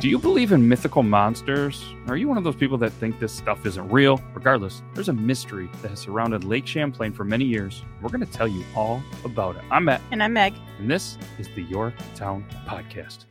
Do you believe in mythical monsters? Are you one of those people that think this stuff isn't real? Regardless, there's a mystery that has surrounded Lake Champlain for many years. We're going to tell you all about it. I'm Matt, And I'm Meg. and this is the Yore Town Podcast.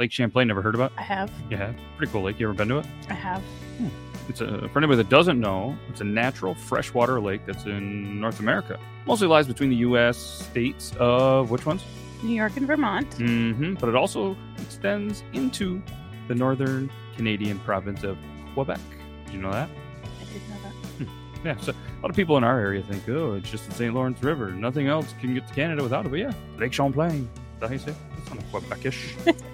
Lake Champlain, never heard about? I have. Yeah, pretty cool lake. You ever been to it? I have. It's a, for anybody that doesn't know, it's a natural freshwater lake that's in North America. Mostly lies between the U.S. states of which ones? New York and Vermont. hmm But it also extends into the northern Canadian province of Quebec. Did you know that? I did know that. Yeah. So a lot of people in our area think, oh, it's just the St. Lawrence River. Nothing else can get to Canada without it. But yeah, Lake Champlain. Is that how you say? it? That's not Quebecish.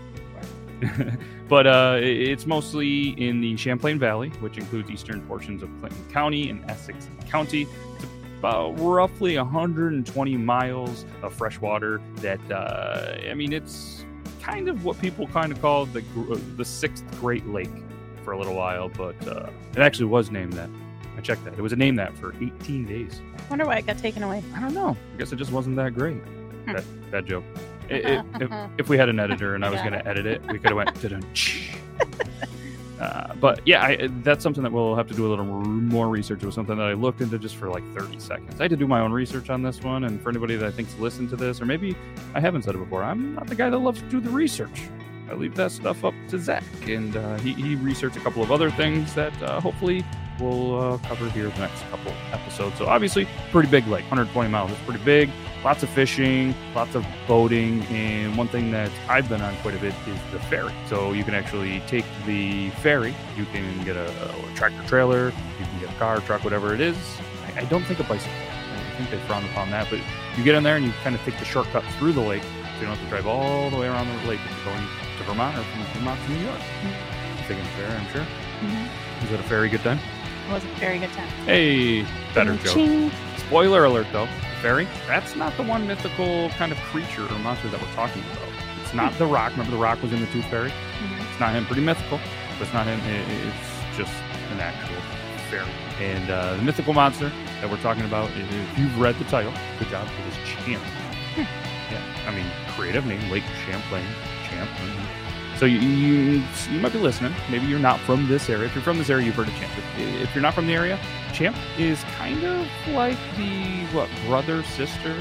but uh, it's mostly in the Champlain Valley, which includes eastern portions of Clinton County and Essex County. It's about roughly 120 miles of fresh water. That uh, I mean, it's kind of what people kind of call the the sixth Great Lake for a little while, but uh, it actually was named that. I checked that. It was a name that for 18 days. I Wonder why it got taken away. I don't know. I guess it just wasn't that great. Hmm. That that joke. It- it- if, if we had an editor and I was going to edit it, we could have went. Uh, but yeah, I, that's something that we'll have to do a little more research. It was something that I looked into just for like 30 seconds. I had to do my own research on this one, and for anybody that I think's listened to this, or maybe I haven't said it before, I'm not the guy that loves to do the research. I leave that stuff up to Zach, and uh, he, he researched a couple of other things that uh, hopefully we'll uh, cover here the next couple episodes. So obviously, pretty big lake, 120 miles. It's pretty big. Lots of fishing, lots of boating, and one thing that I've been on quite a bit is the ferry. So you can actually take the ferry. You can get a, a tractor trailer, you can get a car, truck, whatever it is. I, I don't think a bicycle. I think they frown upon that, but you get in there and you kind of take the shortcut through the lake, so you don't have to drive all the way around the lake if you're going to Vermont or from Vermont to New York. Taking a ferry, I'm sure. Mhm. Is it a ferry good time? It was a very good time. Hey, better joke. Spoiler alert though, fairy, that's not the one mythical kind of creature or monster that we're talking about. It's not the rock. Remember the rock was in the Tooth Fairy? Mhm. It's not him. Pretty mythical, but it's not him. It's just an actual fairy. And uh, the mythical monster that we're talking about, if you've read the title, good job, it is Champ. Yeah, I mean, creative name, Lake Champlain, Champ. So you, you you might be listening. Maybe you're not from this area. If you're from this area, you've heard of Champ. If, if you're not from the area, Champ is kind of like the what brother sister.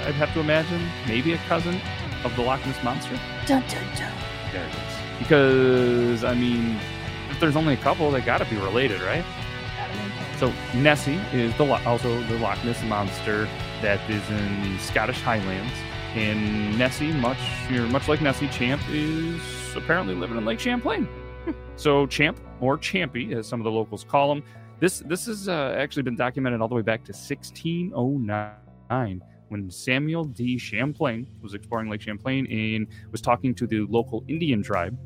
I'd have to imagine, maybe a cousin of the Loch Ness monster. Dun, dun, dun. There it is. Because I mean, if there's only a couple, they got to be related, right? Gotta make it. So Nessie is the also the Loch Ness monster that is in the Scottish Highlands. And Nessie, much you're much like Nessie, Champ is apparently living in Lake Champlain. so Champ or Champy, as some of the locals call him, this this has uh, actually been documented all the way back to 1609 when Samuel de Champlain was exploring Lake Champlain and was talking to the local Indian tribe,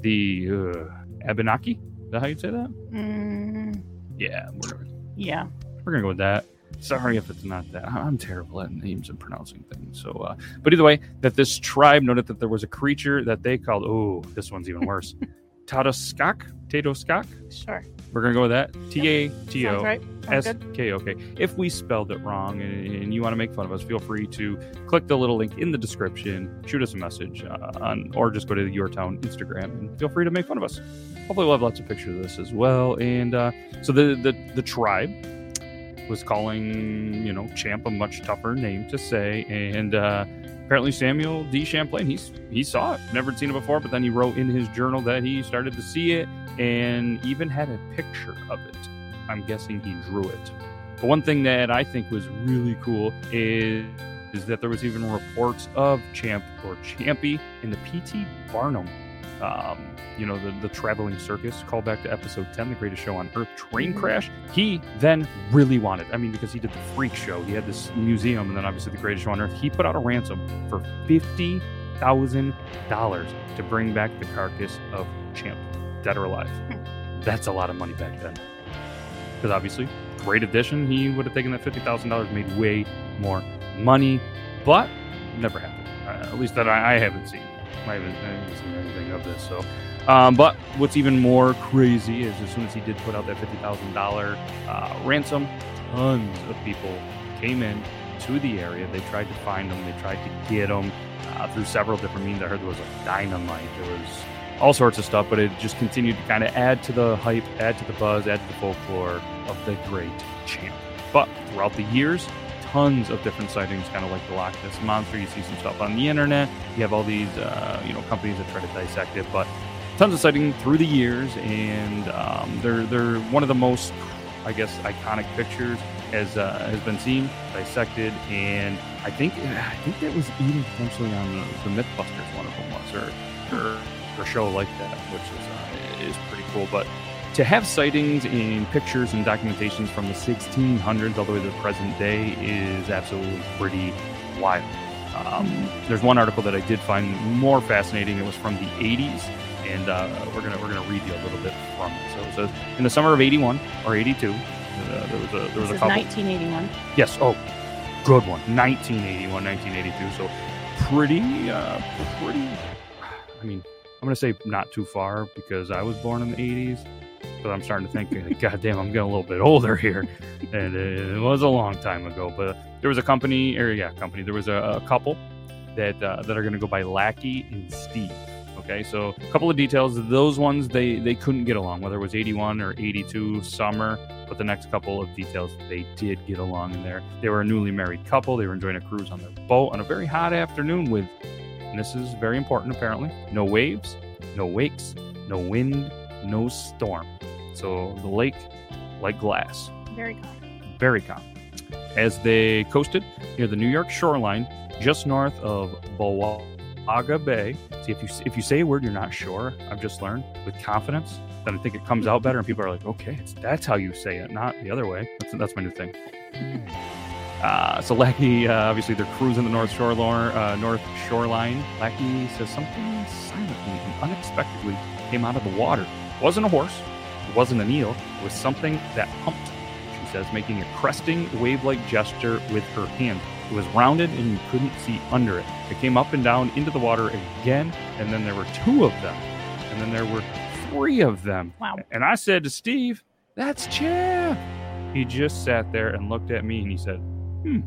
the uh, Abenaki. Is that how you'd say that? Mm, Yeah, we're yeah. we're gonna go with that. Sorry if it's not that. I'm terrible at names and pronouncing things. So, uh, but either way, that this tribe noted that there was a creature that they called. Oh, this one's even worse. Tatoskok. Tatoskok. Sure. We're gonna go with that. T A T O. S. K O K. If we spelled it wrong and, and you want to make fun of us, feel free to click the little link in the description, shoot us a message uh, on, or just go to the Yore Town Instagram and feel free to make fun of us. Hopefully, we'll have lots of pictures of this as well. And uh, so the, the the tribe was calling you know Champ a much tougher name to say, and uh, apparently Samuel de Champlain he's he saw it, never seen it before, but then he wrote in his journal that he started to see it and even had a picture of it. I'm guessing he drew it. But one thing that I think was really cool is is that there was even reports of Champ or Champy in the P.T. Barnum, um, you know, the, the traveling circus, call back to episode 10, the greatest show on earth, train Mhm. crash. He then really wanted, I mean, because he did the freak show, he had this museum, and then obviously the greatest show on earth. He put out a ransom for $50,000 to bring back the carcass of Champ, dead or alive. That's a lot of money back then. Because obviously, great addition. He would have taken that fifty thousand dollars, made way more money, but never happened. Uh, at least that I, I haven't seen. I haven't, seen anything of this. So Um, but what's even more crazy is as soon as he did put out that fifty thousand dollar uh, ransom, tons of people came in to the area. They tried to find him. They tried to get him uh, through several different means. I heard there was like dynamite. There was all sorts of stuff, but it just continued to kind of add to the hype, add to the buzz, add to the folklore of the great champ. But throughout the years, tons of different sightings, kind of like the Loch Ness monster. You see some stuff on the internet. You have all these, uh, you know, companies that try to dissect it, but tons of sighting through the years, and um, they're they're one of the most, I guess, iconic pictures has uh, has been seen, dissected, and I think I think that was even potentially on the, the MythBusters one of them was, or or, or show like that, which is uh, is pretty cool, but to have sightings and pictures and documentations from the 1600s all the way to the present day is absolutely pretty wild. Um, there's one article that I did find more fascinating. It was from the 80s, and uh, we're gonna we're gonna read you a little bit from it. So it says in the summer of 81 or 82, uh, there was a there was This a couple. 1981. Yes. Oh, good one. 1981, 1982. So pretty, uh, pretty. I mean, I'm gonna say not too far because I was born in the 80s. But I'm starting to think, God damn, I'm getting a little bit older here, and it was a long time ago. But there was a company, or yeah, company. There was a, a couple that uh, that are going to go by Lackey and Steve. Okay, so a couple of details. Those ones they they couldn't get along, whether it was 81 or 82 summer. But the next couple of details they did get along in there. They were a newly married couple. They were enjoying a cruise on their boat on a very hot afternoon with, and this is very important apparently, no waves, no wakes, no wind, no storm. So the lake, like glass, Very common. very calm. As they coasted near the New York shoreline, just north of Bulwagga Bay. See, if you if you say a word you're not sure, I've just learned with confidence, then I think it comes out better, and people are like, okay, it's, that's how you say it, not the other way. That's, that's my new thing. Uh, so Lackey, uh, obviously, they're cruising the North Shoreline. Uh, North Shoreline. Lackey says something silently and unexpectedly came out of the water. Wasn't a horse. It wasn't an eel. It was something that humped. She says, making a cresting, wave-like gesture with her hand. It was rounded, and you couldn't see under it. It came up and down into the water again, and then there were two of them, and then there were three of them. Wow. And I said to Steve, "That's Champ." He just sat there and looked at me, and he said, "Hmm,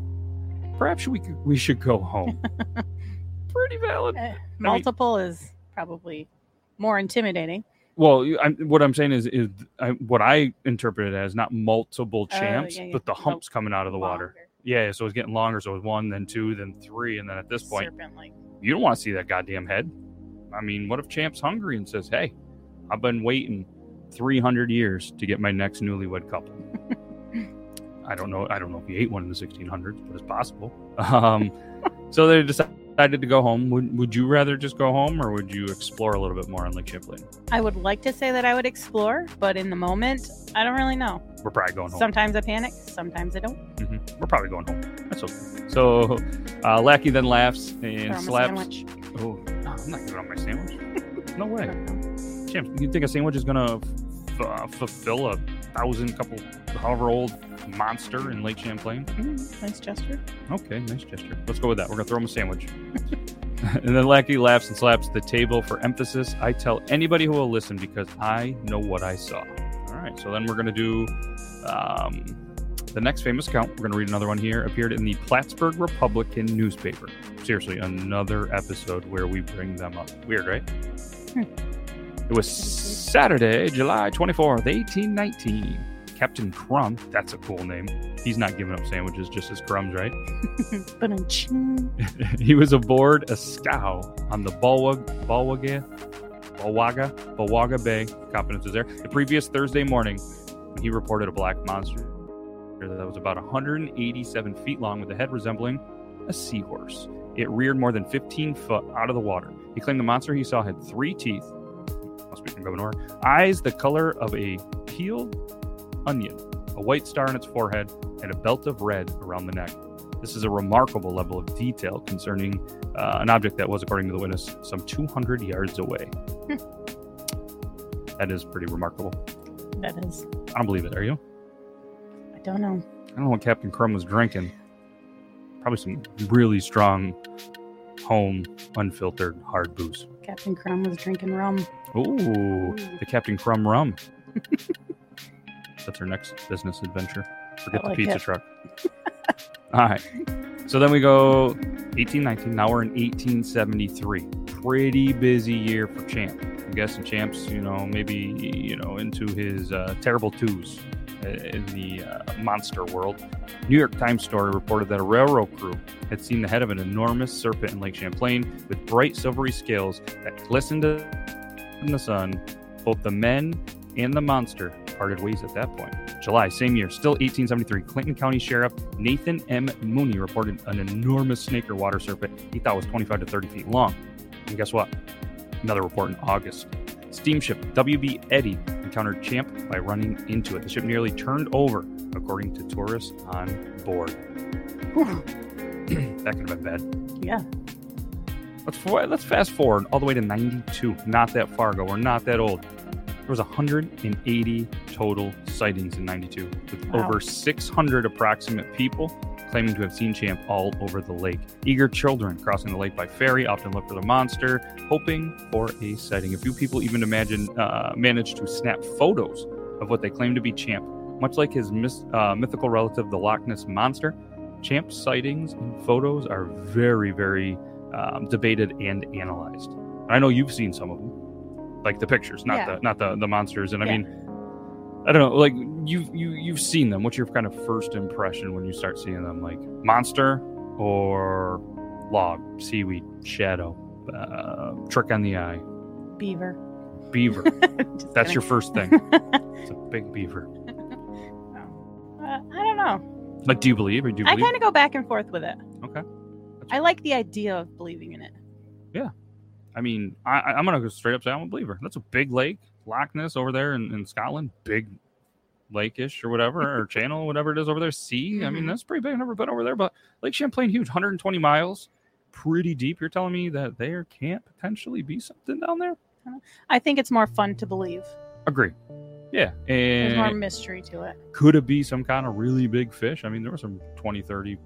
perhaps we could, we should go home." Pretty valid. Eh, multiple is probably more intimidating. Well, I'm, what I'm saying is, is I, what I interpret it as not multiple Oh, champs, yeah, yeah. but the humps coming out of the water. Yeah, so it's getting longer. So it's one, then two, then three, and then at this point, you don't want to see that goddamn head. I mean, what if Champ's hungry and says, "Hey, I've been waiting 300 years to get my next newlywed couple." I don't know. I don't know if he ate one in the 1600s, but it's possible. Um, so they decided to go home. Would Would you rather just go home, or would you explore a little bit more on Lake Champlain? I would like to say that I would explore, but in the moment, I don't really know. We're probably going home. Sometimes I panic, sometimes I don't. hmm We're probably going home. That's okay. So uh, Lackey then laughs and slaps. Oh, no, I'm not giving up my sandwich. No way. Champ, you think a sandwich is gonna f- uh, fulfill a thousand couple, however old monster in Lake Champlain? Mm, nice gesture. Okay, nice gesture. Let's go with that. We're gonna throw him a sandwich. and then Lackey laughs and slaps the table for emphasis. I tell anybody who will listen because I know what I saw. All right, so then we're gonna do um, the next famous account. We're gonna read another one here. Appeared in the Plattsburgh Republican newspaper. Seriously, another episode where we bring them up. Weird, right? Hmm. It was Saturday, July 24th, 1819. Captain Crumb, that's a cool name. He's not giving up sandwiches just as crumbs, right? He was aboard a scow on the Balwag, Balwaga, Balwaga, Balwaga Bay. Confidence is there. The previous Thursday morning, he reported a black monster that was about 187 feet long with a head resembling a seahorse. It reared more than 15 foot out of the water. He claimed the monster he saw had three teeth, must be from Governor, eyes the color of a peeled onion, a white star on its forehead, and a belt of red around the neck. This is a remarkable level of detail concerning uh, an object that was, according to the witness, some 200 yards away. that is pretty remarkable. That is. I don't believe it. Are you? I don't know. I don't know what Captain Crumb was drinking. Probably some really strong home unfiltered hard booze. Captain Crumb was drinking rum. Ooh, the Captain Crumb rum. That's our next business adventure. Forget like the pizza it. truck. All right. So then we go 1819. Now we're in 1873. Pretty busy year for Champ. I'm guessing Champ's, you know, maybe, you know, into his uh, terrible twos uh, in the uh, monster world. New York Times story reported that a railroad crew had seen the head of an enormous serpent in Lake Champlain with bright silvery scales that glistened in the sun. Both the men and the monster parted ways at that point. July, same year, still 1873, Clinton County Sheriff Nathan M. Mooney reported an enormous snake or water serpent he thought was 25 to 30 feet long. And guess what? Another report in August. Steamship WB Eddy encountered Champ by running into it. The ship nearly turned over, according to tourists on board. that could have been bad. Yeah. Let's let's fast forward all the way to 92. Not that far ago. We're not that old. There was 180 total sightings in 92, with Wow. over 600 approximate people claiming to have seen Champ all over the lake. Eager children crossing the lake by ferry often look for the monster, hoping for a sighting. A few people even imagine uh, managed to snap photos of what they claim to be Champ. Much like his mis- uh, mythical relative, the Loch Ness monster, Champ sightings and photos are very, very um, debated and analyzed. I know you've seen some of them, like the pictures, not Yeah. the not the the monsters. And I Yeah. mean, I don't know, like you you you've seen them. What's your kind of first impression when you start seeing them? Like monster or log, seaweed, shadow, uh, trick on the eye, Beaver. beaver. That's kidding. your first thing. It's a big beaver. Uh, I don't know. Like, do you believe or do you I kind of go back and forth with it. Okay. I like the idea of believing in it. I mean, I, I'm gonna go straight up say I'm a believer. That's a big lake, Loch Ness over there in, in Scotland, big lake-ish or whatever, or channel, whatever it is over there. Sea. I mean, Mhm. that's pretty big. I've never been over there, but Lake Champlain, huge, 120 miles, pretty deep. You're telling me that there can't potentially be something down there? I think it's more fun to believe. Agree. Yeah, And There's more mystery to it. could it be some kind of really big fish? I mean, there were some 20, 30,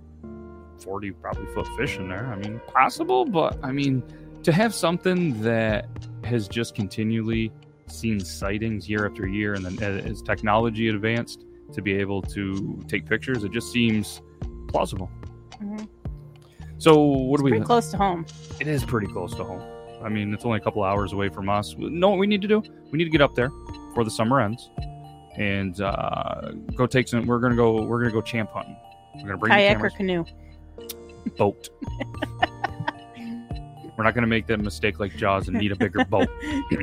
40 probably foot fish in there. I mean, possible, but I mean, to have something that has just continually seen sightings year after year, and then as technology advanced to be able to take pictures, it just seems plausible. Mhm. So, what It's do we? pretty close to home. It is pretty close to home. I mean, it's only a couple hours away from us. Know what we need to do? We need to get up there before the summer ends, and uh, go take some. We're gonna go. We're gonna go champ hunting. We're gonna bring the Kayak or canoe. boat. We're not gonna make that mistake like Jaws and need a bigger boat.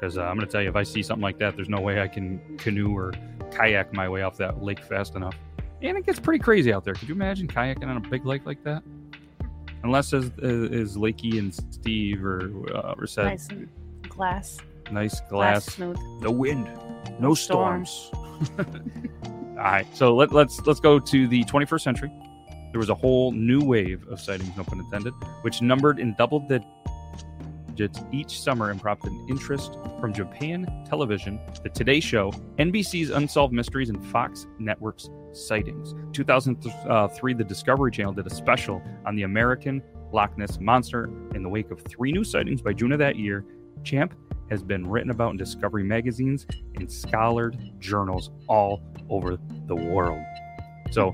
Because uh, I'm gonna tell you, if I see something like that, there's no way I can canoe or kayak my way off that lake fast enough. And it gets pretty crazy out there. Could you imagine kayaking on a big lake like that? Unless as is Lakey and Steve or uh, or said nice glass. nice Glass glass, smooth. no wind, no Storm. storms. All right, so let, let's let's go to the 21st century. There was a whole new wave of sightings, no pun intended, which numbered in double digits each summer and prompted interest from Japan television, the Today Show, NBC's Unsolved Mysteries, and Fox Network's sightings. 2003, the Discovery Channel did a special on the American Loch Ness Monster in the wake of three new sightings by June of that year. Champ has been written about in Discovery magazines and scholared journals all over the world. So,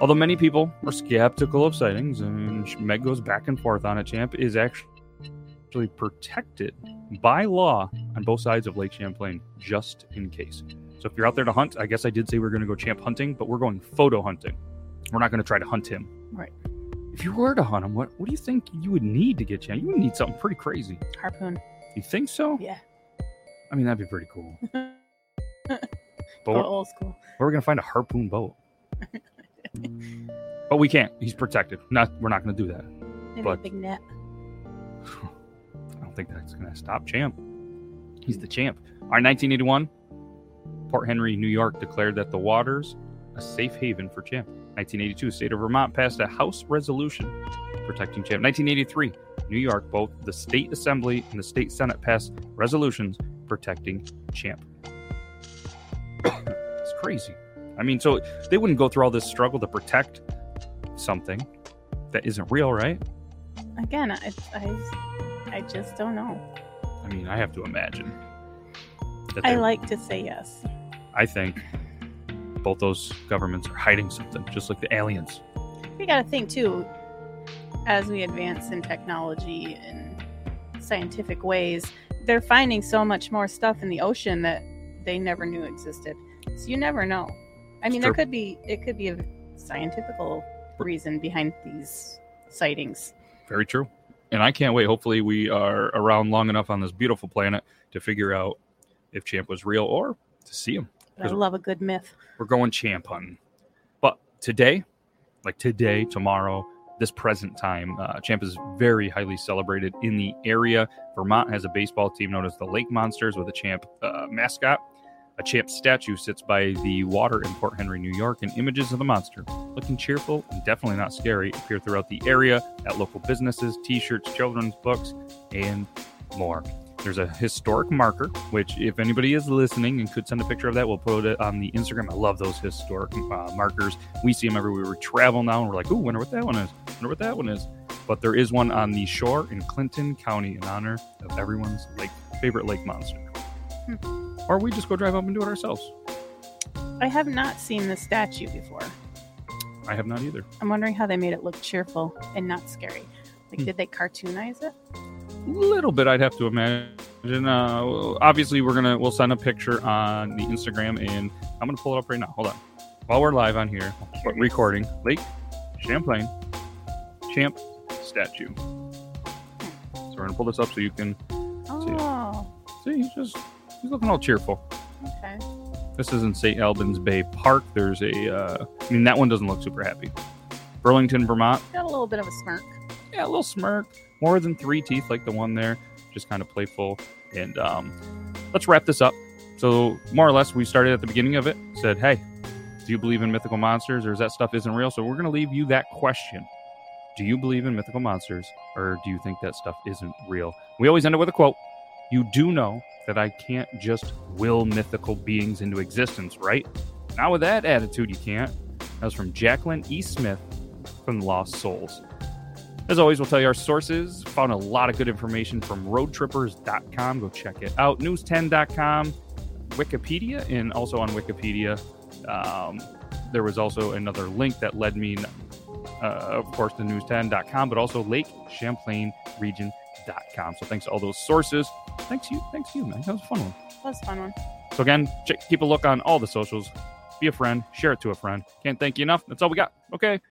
although many people are skeptical of sightings, and Meg goes back and forth on it, Champ is actually protected by law on both sides of Lake Champlain, just in case. So, if you're out there to hunt, I guess I did say we are going to go champ hunting, but we're going photo hunting. We're not going to try to hunt him. Right. If you were to hunt him, what, what do you think you would need to get champ? You would need something pretty crazy. Harpoon. You think so? Yeah. I mean, that'd be pretty cool. But old school. where are we gonna find a harpoon boat? but we can't. He's protected. Not. We're not gonna do that. Maybe But- a big net. I don't think that's gonna stop Champ. He's the champ. All right, 1981, Port Henry, New York, declared that the waters a safe haven for Champ. 1982, state of Vermont passed a House resolution protecting Champ. 1983, New York, both the state assembly and the state senate passed resolutions protecting Champ. it's crazy. I mean, so they wouldn't go through all this struggle to protect something that isn't real, right? again, I, I, I just don't know. I mean, I have to imagine. I like to say yes. I think both those governments are hiding something, just like the aliens. We got to think too, as we advance in technology and scientific ways, they're finding so much more stuff in the ocean that they never knew existed. So you never know. I mean, there could be it could be a scientific reason behind these sightings. Very true. And I can't wait. Hopefully, we are around long enough on this beautiful planet to figure out if Champ was real or to see him. I love a good myth. We're going Champ hunting. But today, like today, tomorrow, this present time, uh, Champ is very highly celebrated in the area. Vermont has a baseball team known as the Lake Monsters with a Champ uh, mascot. A Champ statue sits by the water in Port Henry, New York, and images of the monster, looking cheerful and definitely not scary, appear throughout the area at local businesses, t shirts, children's books, and more. There's a historic marker, which, if anybody is listening and could send a picture of that, we'll put it on the Instagram. I love those historic uh, markers. We see them everywhere we travel now, and we're like, ooh, wonder what that one is. Wonder what that one is. But there is one on the shore in Clinton County in honor of everyone's lake favorite lake monster. Or we just go drive up and do it ourselves. I have not seen the statue before. I have not either. I'm wondering how they made it look cheerful and not scary. Like, Hmm. did they cartoonize it? A little bit, I'd have to imagine. Uh, obviously, we're gonna we'll send a picture on the Instagram, and I'm gonna pull it up right now. Hold on, while we're live on here, but recording Lake Champlain Champ statue. So we're gonna pull this up so you can Oh, see. He's just he's looking all cheerful. okay. This is in St. Albans Bay Park. There's a, uh, I mean, that one doesn't look super happy. Burlington, Vermont. Got a little bit of a smirk. Yeah, a little smirk. More than three teeth like the one there. Just kind of playful. And um, let's wrap this up. So, more or less, we started at the beginning of it, said, hey, do you believe in mythical monsters or is that stuff isn't real? So, we're going to leave you that question. Do you believe in mythical monsters or do you think that stuff isn't real? We always end it with a quote. You do know that I can't just will mythical beings into existence, right? Not with that attitude, you can't. That was from Jacqueline E. Smith from Lost Souls. As always, we'll tell you our sources. Found a lot of good information from roadtrippers.com. Go check it out. News10.com, Wikipedia, and also on Wikipedia, um, there was also another link that led me, uh, of course, to news10.com, but also Lake Champlain Region.com. So thanks to all those sources. Thanks you, thanks you, man. That was a fun one. That was a fun one. So again, check, keep a look on all the socials. Be a friend, share it to a friend. Can't thank you enough. That's all we got. Okay,